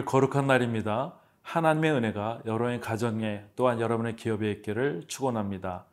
오늘 거룩한 날입니다. 하나님의 은혜가 여러분의 가정에 또한 여러분의 기업에 있기를 축원합니다.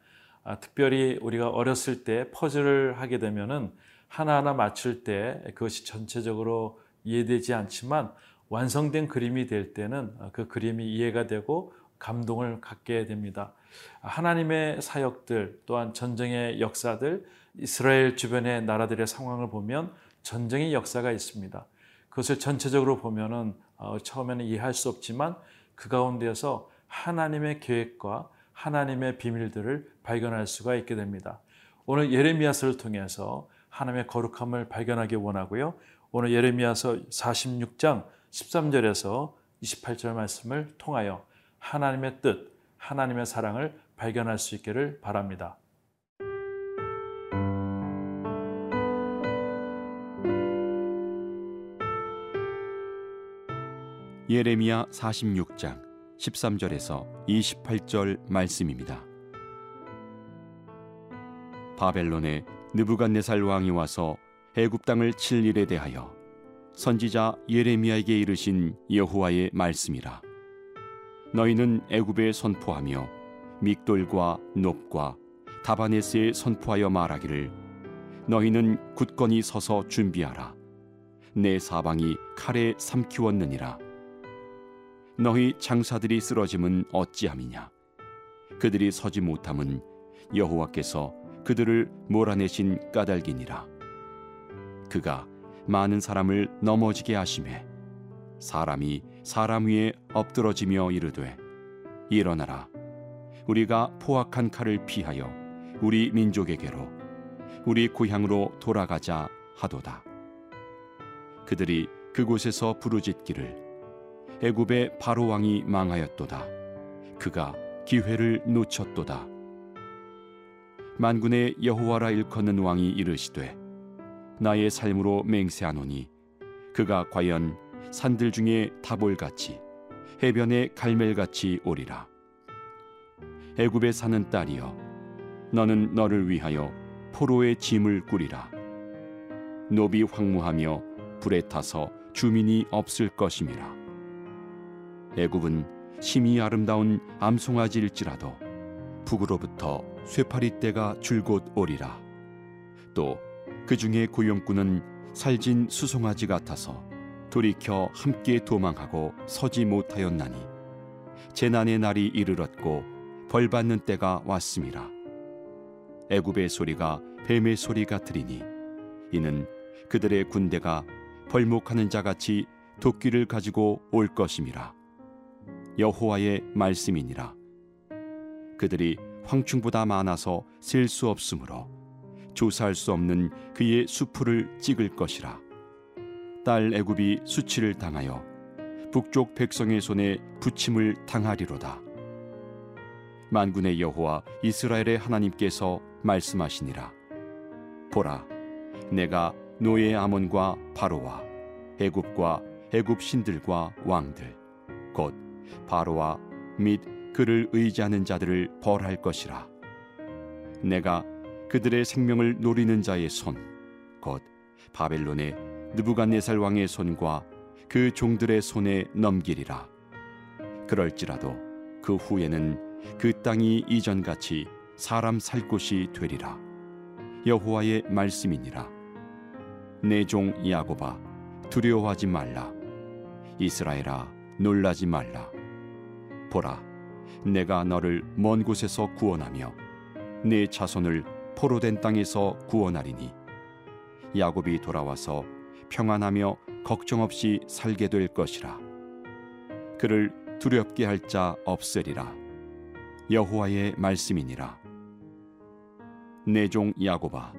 아, 특별히 우리가 어렸을 때 퍼즐을 하게 되면은 하나하나 맞출 때 그것이 전체적으로 이해되지 않지만 완성된 그림이 될 때는 그 그림이 이해가 되고 감동을 갖게 됩니다. 하나님의 사역들 또한 전쟁의 역사들 이스라엘 주변의 나라들의 상황을 보면 전쟁의 역사가 있습니다. 그것을 전체적으로 보면은 어, 처음에는 이해할 수 없지만 그 가운데서 하나님의 계획과 하나님의 비밀들을 발견할 수가 있게 됩니다. 오늘 예레미야서를 통해서 하나님의 거룩함을 발견하기 원하고요. 오늘 예레미야서 46장 13절에서 28절 말씀을 통하여 하나님의 뜻, 하나님의 사랑을 발견할 수 있기를 바랍니다. 예레미야 46장 13절에서 28절 말씀입니다. 바벨론에 느부갓네살 왕이 와서 애굽 땅을 칠 일에 대하여 선지자 예레미야에게 이르신 여호와의 말씀이라. 너희는 애굽에 선포하며 믹돌과 높과 다바네스에 선포하여 말하기를 너희는 굳건히 서서 준비하라. 내 사방이 칼에 삼키웠느니라. 너희 장사들이 쓰러짐은 어찌함이냐? 그들이 서지 못함은 여호와께서 그들을 몰아내신 까닭이니라. 그가 많은 사람을 넘어지게 하심에 사람이 사람 위에 엎드러지며 이르되 일어나라 우리가 포악한 칼을 피하여 우리 민족에게로 우리 고향으로 돌아가자 하도다 그들이 그곳에서 부르짖기를 애굽의 바로 왕이 망하였도다. 그가 기회를 놓쳤도다. 만군의 여호와라 일컫는 왕이 이르시되 나의 삶으로 맹세하노니 그가 과연 산들 중에 다볼같이 해변의 갈멜같이 오리라. 애굽에 사는 딸이여 너는 너를 위하여 포로의 짐을 꾸리라. 노비 황무하며 불에 타서 주민이 없을 것임이라 애굽은 심히 아름다운 암송아지일지라도 북으로부터 쇠파리 떼가 줄곧 오리라. 또 그 중에 고용꾼은 살진 수송아지 같아서 돌이켜 함께 도망하고 서지 못하였나니 재난의 날이 이르렀고 벌 받는 때가 왔음이라. 애굽의 소리가 뱀의 소리 같으리니 이는 그들의 군대가 벌목하는 자 같이 도끼를 가지고 올 것임이라 여호와의 말씀이니라 그들이 황충보다 많아서 셀 수 없으므로 조사할 수 없는 그의 수풀을 찍을 것이라. 딸 애굽이 수치를 당하여 북쪽 백성의 손에 부침을 당하리로다. 만군의 여호와 이스라엘의 하나님께서 말씀하시니라. 보라, 내가 노예 아몬과 바로와 애굽과 애굽 신들과 왕들 곧 바로와 및 그를 의지하는 자들을 벌할 것이라. 내가 그들의 생명을 노리는 자의 손, 곧 바벨론의 느부갓네살 왕의 손과 그 종들의 손에 넘기리라. 그럴지라도 그 후에는 그 땅이 이전같이 사람 살 곳이 되리라. 여호와의 말씀이니라. 내 종 야고바 두려워하지 말라. 이스라엘아 놀라지 말라. 보라 내가 너를 먼 곳에서 구원하며 네 자손을 포로된 땅에서 구원하리니. 야곱이 돌아와서 평안하며 걱정 없이 살게 될 것이라. 그를 두렵게 할 자 없으리라. 여호와의 말씀이니라. 내 종 야곱아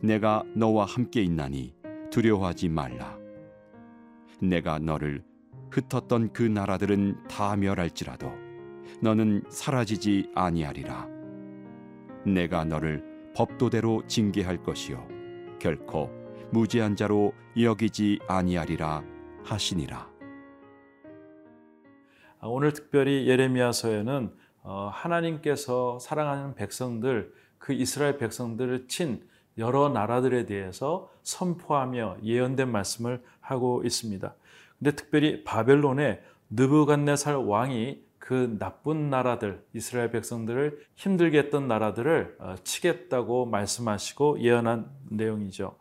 내가 너와 함께 있나니 두려워하지 말라. 내가 너를 흩었던 그 나라들은 다 멸할지라도 너는 사라지지 아니하리라. 내가 너를 법도대로 징계할 것이요 결코 무죄한 자로 여기지 아니하리라 하시니라. 아, 오늘 특별히 예레미야서에는 어, 하나님께서 사랑하는 백성들 그 이스라엘 백성들을 친 여러 나라들에 대해서 선포하며 예언된 말씀을 하고 있습니다. 근데 특별히 바벨론의 느부갓네살 왕이 그 나쁜 나라들 이스라엘 백성들을 힘들게 했던 나라들을 어, 치겠다고 말씀하시고 예언한 내용이죠.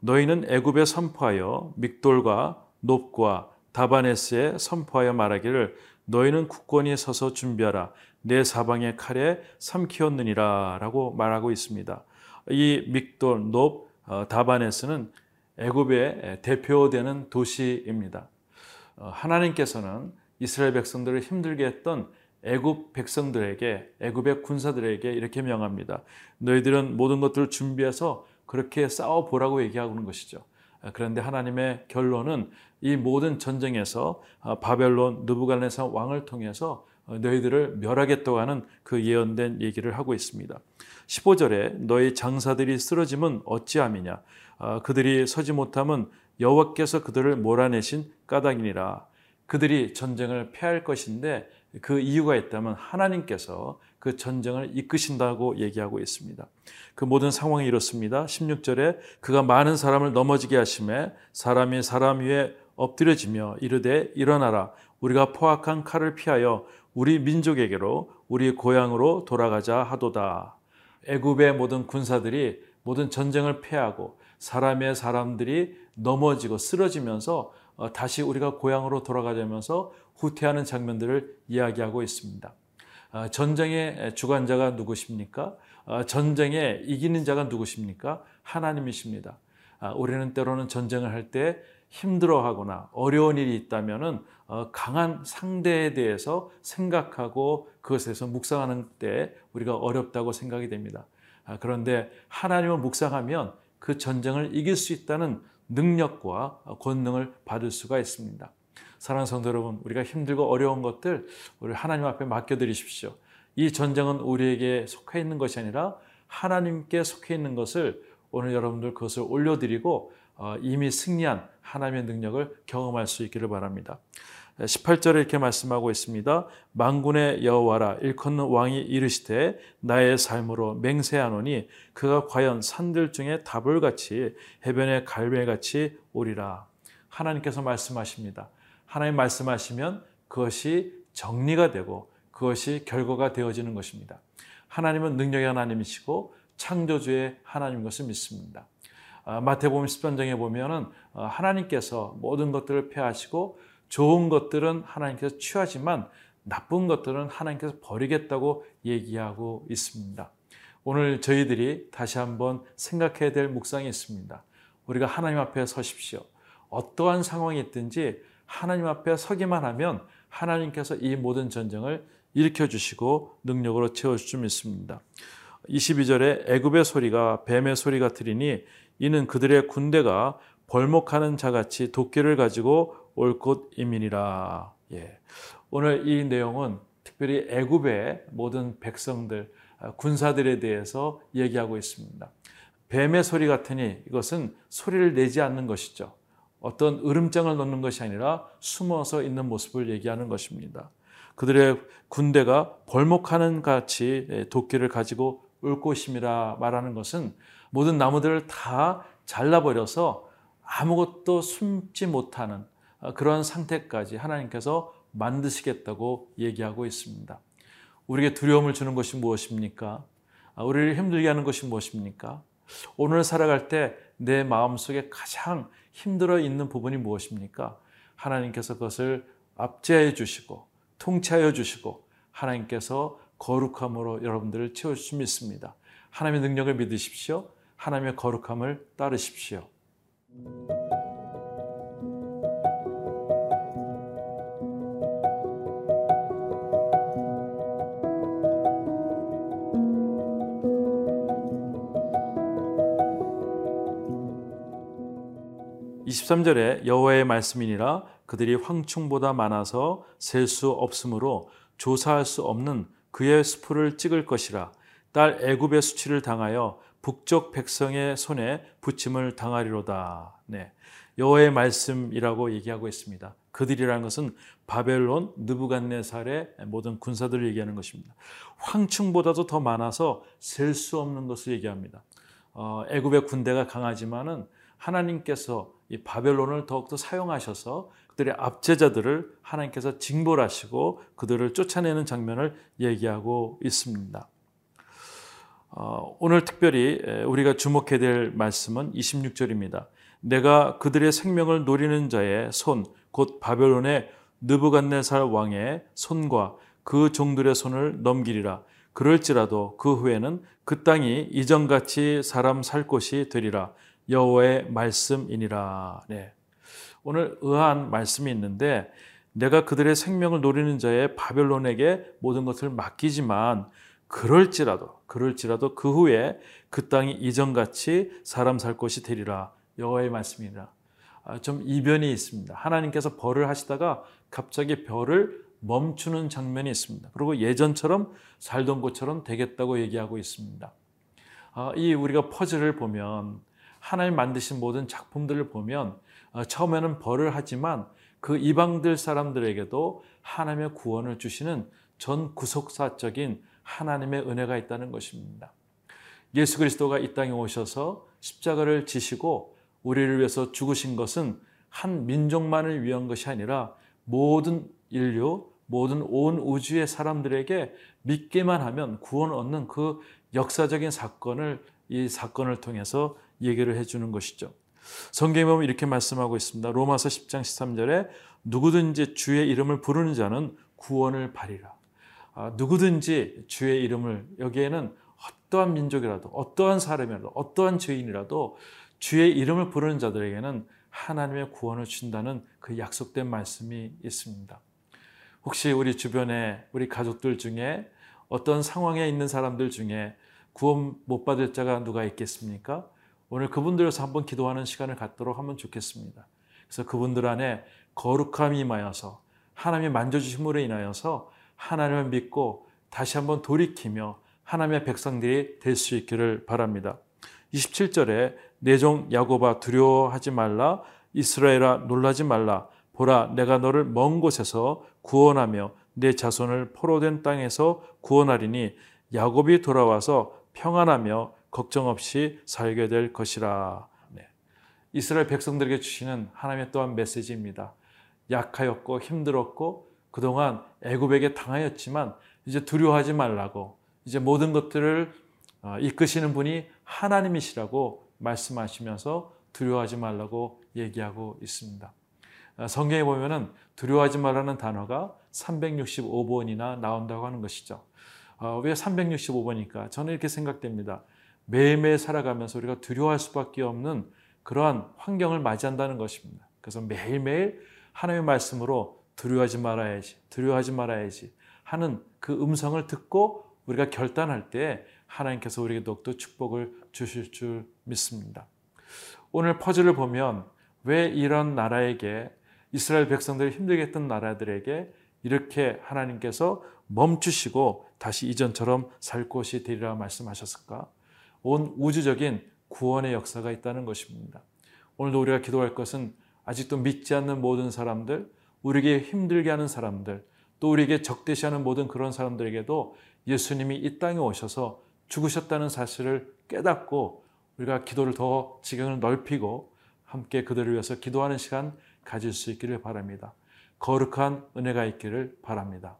너희는 애굽에 선포하여 믹돌과 높과 다바네스에 선포하여 말하기를 너희는 국권이 서서 준비하라 내 사방의 칼에 삼키었느니라라고 말하고 있습니다. 이 믹돌, 높, 어, 다바네스는 애굽의 대표되는 도시입니다. 어, 하나님께서는 이스라엘 백성들을 힘들게 했던 애굽 백성들에게 애굽의 군사들에게 이렇게 명합니다. 너희들은 모든 것들을 준비해서 그렇게 싸워 보라고 얘기하는 것이죠. 아, 그런데 하나님의 결론은 이 모든 전쟁에서 아, 바벨론 느부갈네살 왕을 통해서 어, 너희들을 멸하겠다고 하는 그 예언된 얘기를 하고 있습니다. 15절에 너희 장사들이 쓰러짐은 어찌함이냐 아, 그들이 서지 못함은 여호와께서 그들을 몰아내신 까닭이니라 그들이 전쟁을 패할 것인데 그 이유가 있다면 하나님께서 그 전쟁을 이끄신다고 얘기하고 있습니다. 그 모든 상황이 이렇습니다. 16절에 그가 많은 사람을 넘어지게 하심에 사람이 사람 위에 엎드려지며 이르되 일어나라 우리가 포악한 칼을 피하여 우리 민족에게로 우리 고향으로 돌아가자 하도다. 애굽의 모든 군사들이 모든 전쟁을 패하고 사람의 사람들이 넘어지고 쓰러지면서 어, 다시 우리가 고향으로 돌아가자면서 후퇴하는 장면들을 이야기하고 있습니다. 어, 전쟁의 주관자가 누구십니까? 어, 전쟁에 이기는 자가 누구십니까? 하나님이십니다. 우리는 때로는 전쟁을 할 때 힘들어하거나 어려운 일이 있다면은 강한 상대에 대해서 생각하고 그것에서 묵상하는 때 우리가 어렵다고 생각이 됩니다. 그런데 하나님을 묵상하면 그 전쟁을 이길 수 있다는 능력과 권능을 받을 수가 있습니다. 사랑하는 성도 여러분, 우리가 힘들고 어려운 것들 우리 하나님 앞에 맡겨드리십시오. 이 전쟁은 우리에게 속해 있는 것이 아니라 하나님께 속해 있는 것을 오늘 여러분들 그것을 올려드리고 어, 이미 승리한 하나님의 능력을 경험할 수 있기를 바랍니다. 18절에 이렇게 말씀하고 있습니다. 망군의 여호와라 일컫는 왕이 이르시되 나의 삶으로 맹세하노니 그가 과연 산들 중에 다불같이 해변의 갈매같이 오리라. 하나님께서 말씀하십니다. 하나님 말씀하시면 그것이 정리가 되고 그것이 결과가 되어지는 것입니다. 하나님은 능력의 하나님이시고 창조주의 하나님인 것을 믿습니다. 아, 마태복음 10장에 보면은 어, 하나님께서 모든 것들을 폐하시고 좋은 것들은 하나님께서 취하지만 나쁜 것들은 하나님께서 버리겠다고 얘기하고 있습니다. 오늘 저희들이 다시 한번 생각해야 될 묵상이 있습니다. 우리가 하나님 앞에 서십시오. 어떠한 상황이 있든지 하나님 앞에 서기만 하면 하나님께서 이 모든 전쟁을 일으켜 주시고 능력으로 채워 주실 줄 믿습니다. 22절에 애굽의 소리가 뱀의 소리 같으리니 이는 그들의 군대가 벌목하는 자같이 도끼를 가지고 올 곳 이민이라. 예. 오늘 이 내용은 특별히 애굽의 모든 백성들, 아, 군사들에 대해서 얘기하고 있습니다. 뱀의 소리 같으니 이것은 소리를 내지 않는 것이죠. 어떤 으름장을 놓는 것이 아니라 숨어서 있는 모습을 얘기하는 것입니다. 그들의 군대가 벌목하는 같이 예, 도끼를 가지고 울 것임이라 말하는 것은 모든 나무들을 다 잘라버려서 아무것도 숨지 못하는 어, 그런 상태까지 하나님께서 만드시겠다고 얘기하고 있습니다. 우리에게 두려움을 주는 것이 무엇입니까? 아, 우리를 힘들게 하는 것이 무엇입니까? 오늘 살아갈 때 내 마음속에 가장 힘들어 있는 부분이 무엇입니까? 하나님께서 그것을 압제해 주시고 통치하여 주시고 하나님께서 거룩함으로 여러분들을 채워주시 믿습니다. 하나님의 능력을 믿으십시오. 하나님의 거룩함을 따르십시오. 23절에 여호와의 말씀이니라 그들이 황충보다 많아서 셀 수 없으므로 조사할 수 없는 그의 수풀을 찍을 것이라 딸 애굽의 수치를 당하여 북쪽 백성의 손에 붙임을 당하리로다. 네. 여호와의 말씀이라고 얘기하고 있습니다. 그들이라는 것은 바벨론 느부갓네살의 모든 군사들을 얘기하는 것입니다. 황충보다도 더 많아서 셀 수 없는 것을 얘기합니다. 어, 애굽의 군대가 강하지만은 하나님께서 이 바벨론을 더욱더 사용하셔서 그들의 압제자들을 하나님께서 징벌하시고 그들을 쫓아내는 장면을 얘기하고 있습니다. 어, 오늘 특별히 우리가 주목해야 될 말씀은 26절입니다. 내가 그들의 생명을 노리는 자의 손, 곧 바벨론의 느부갓네살 왕의 손과 그 종들의 손을 넘기리라. 그럴지라도 그 후에는 그 땅이 이전같이 사람 살 곳이 되리라. 여호와의 말씀이니라. 네. 오늘 의한 말씀이 있는데 내가 그들의 생명을 노리는 자의 바벨론에게 모든 것을 맡기지만 그럴지라도 그럴지라도 그 후에 그 땅이 이전같이 사람 살 곳이 되리라. 여호와의 말씀이니라. 아, 좀 이변이 있습니다. 하나님께서 벌을 하시다가 갑자기 별을 멈추는 장면이 있습니다. 그리고 예전처럼 살던 곳처럼 되겠다고 얘기하고 있습니다. 아, 이 우리가 퍼즐을 보면 하나님 만드신 모든 작품들을 보면 아, 처음에는 벌을 하지만 그 이방들 사람들에게도 하나님의 구원을 주시는 전 구속사적인 하나님의 은혜가 있다는 것입니다. 예수 그리스도가 이 땅에 오셔서 십자가를 지시고 우리를 위해서 죽으신 것은 한 민족만을 위한 것이 아니라 모든 인류, 모든 온 우주의 사람들에게 믿기만 하면 구원 얻는 그 역사적인 사건을 이 사건을 통해서 얘기를 해주는 것이죠. 성경에 보면 이렇게 말씀하고 있습니다. 로마서 10장 13절에 누구든지 주의 이름을 부르는 자는 구원을 받리라. 아, 누구든지 주의 이름을 여기에는 어떠한 민족이라도 어떠한 사람이라도 어떠한 죄인이라도 주의 이름을 부르는 자들에게는 하나님의 구원을 준다는 그 약속된 말씀이 있습니다. 혹시 우리 주변에 우리 가족들 중에 어떤 상황에 있는 사람들 중에 구원 못 받을 자가 누가 있겠습니까? 오늘 그분들에서 한번 기도하는 시간을 갖도록 하면 좋겠습니다. 그래서 그분들 안에 거룩함이 임하여서 하나님의 만져주심으로 인하여서 하나님을 믿고 다시 한번 돌이키며 하나님의 백성들이 될 수 있기를 바랍니다. 27절에 내종 야고바 두려워하지 말라 이스라엘아 놀라지 말라 보라 내가 너를 먼 곳에서 구원하며 내 자손을 포로된 땅에서 구원하리니 야곱이 돌아와서 평안하며 걱정 없이 살게 될 것이라. 네. 이스라엘 백성들에게 주시는 하나님의 또한 메시지입니다. 약하였고 힘들었고 그동안 애굽에게 당하였지만 이제 두려워하지 말라고 이제 모든 것들을 어, 이끄시는 분이 하나님이시라고 말씀하시면서 두려워하지 말라고 얘기하고 있습니다. 어, 성경에 보면은 두려워하지 말라는 단어가 365번이나 나온다고 하는 것이죠. 어, 왜 365번일까? 저는 이렇게 생각됩니다. 매일매일 살아가면서 우리가 두려워할 수밖에 없는 그러한 환경을 맞이한다는 것입니다. 그래서 매일매일 하나님의 말씀으로 두려워하지 말아야지, 두려워하지 말아야지 하는 그 음성을 듣고 우리가 결단할 때 하나님께서 우리에게 더욱더 축복을 주실 줄 믿습니다. 오늘 퍼즐을 보면 왜 이런 나라에게 이스라엘 백성들이 힘들게 했던 나라들에게 이렇게 하나님께서 멈추시고 다시 이전처럼 살 곳이 되리라 말씀하셨을까? 온 우주적인 구원의 역사가 있다는 것입니다. 오늘도 우리가 기도할 것은 아직도 믿지 않는 모든 사람들, 우리에게 힘들게 하는 사람들, 또 우리에게 적대시하는 모든 그런 사람들에게도 예수님이 이 땅에 오셔서 죽으셨다는 사실을 깨닫고 우리가 기도를 더 지경을 넓히고 함께 그들을 위해서 기도하는 시간 가질 수 있기를 바랍니다. 거룩한 은혜가 있기를 바랍니다.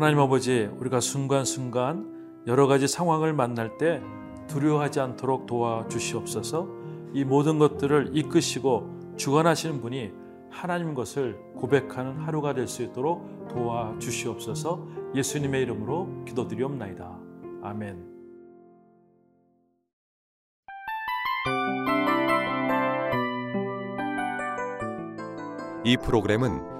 하나님 아버지, 우리가 순간순간 여러 가지 상황을 만날 때 두려워하지 않도록 도와주시옵소서 이 모든 것들을 이끄시고 주관하시는 분이 하나님 것을 고백하는 하루가 될 수 있도록 도와주시옵소서 예수님의 이름으로 기도드리옵나이다. 아멘. 이 프로그램은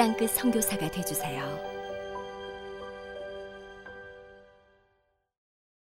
땅끝 선교사가 되주세요.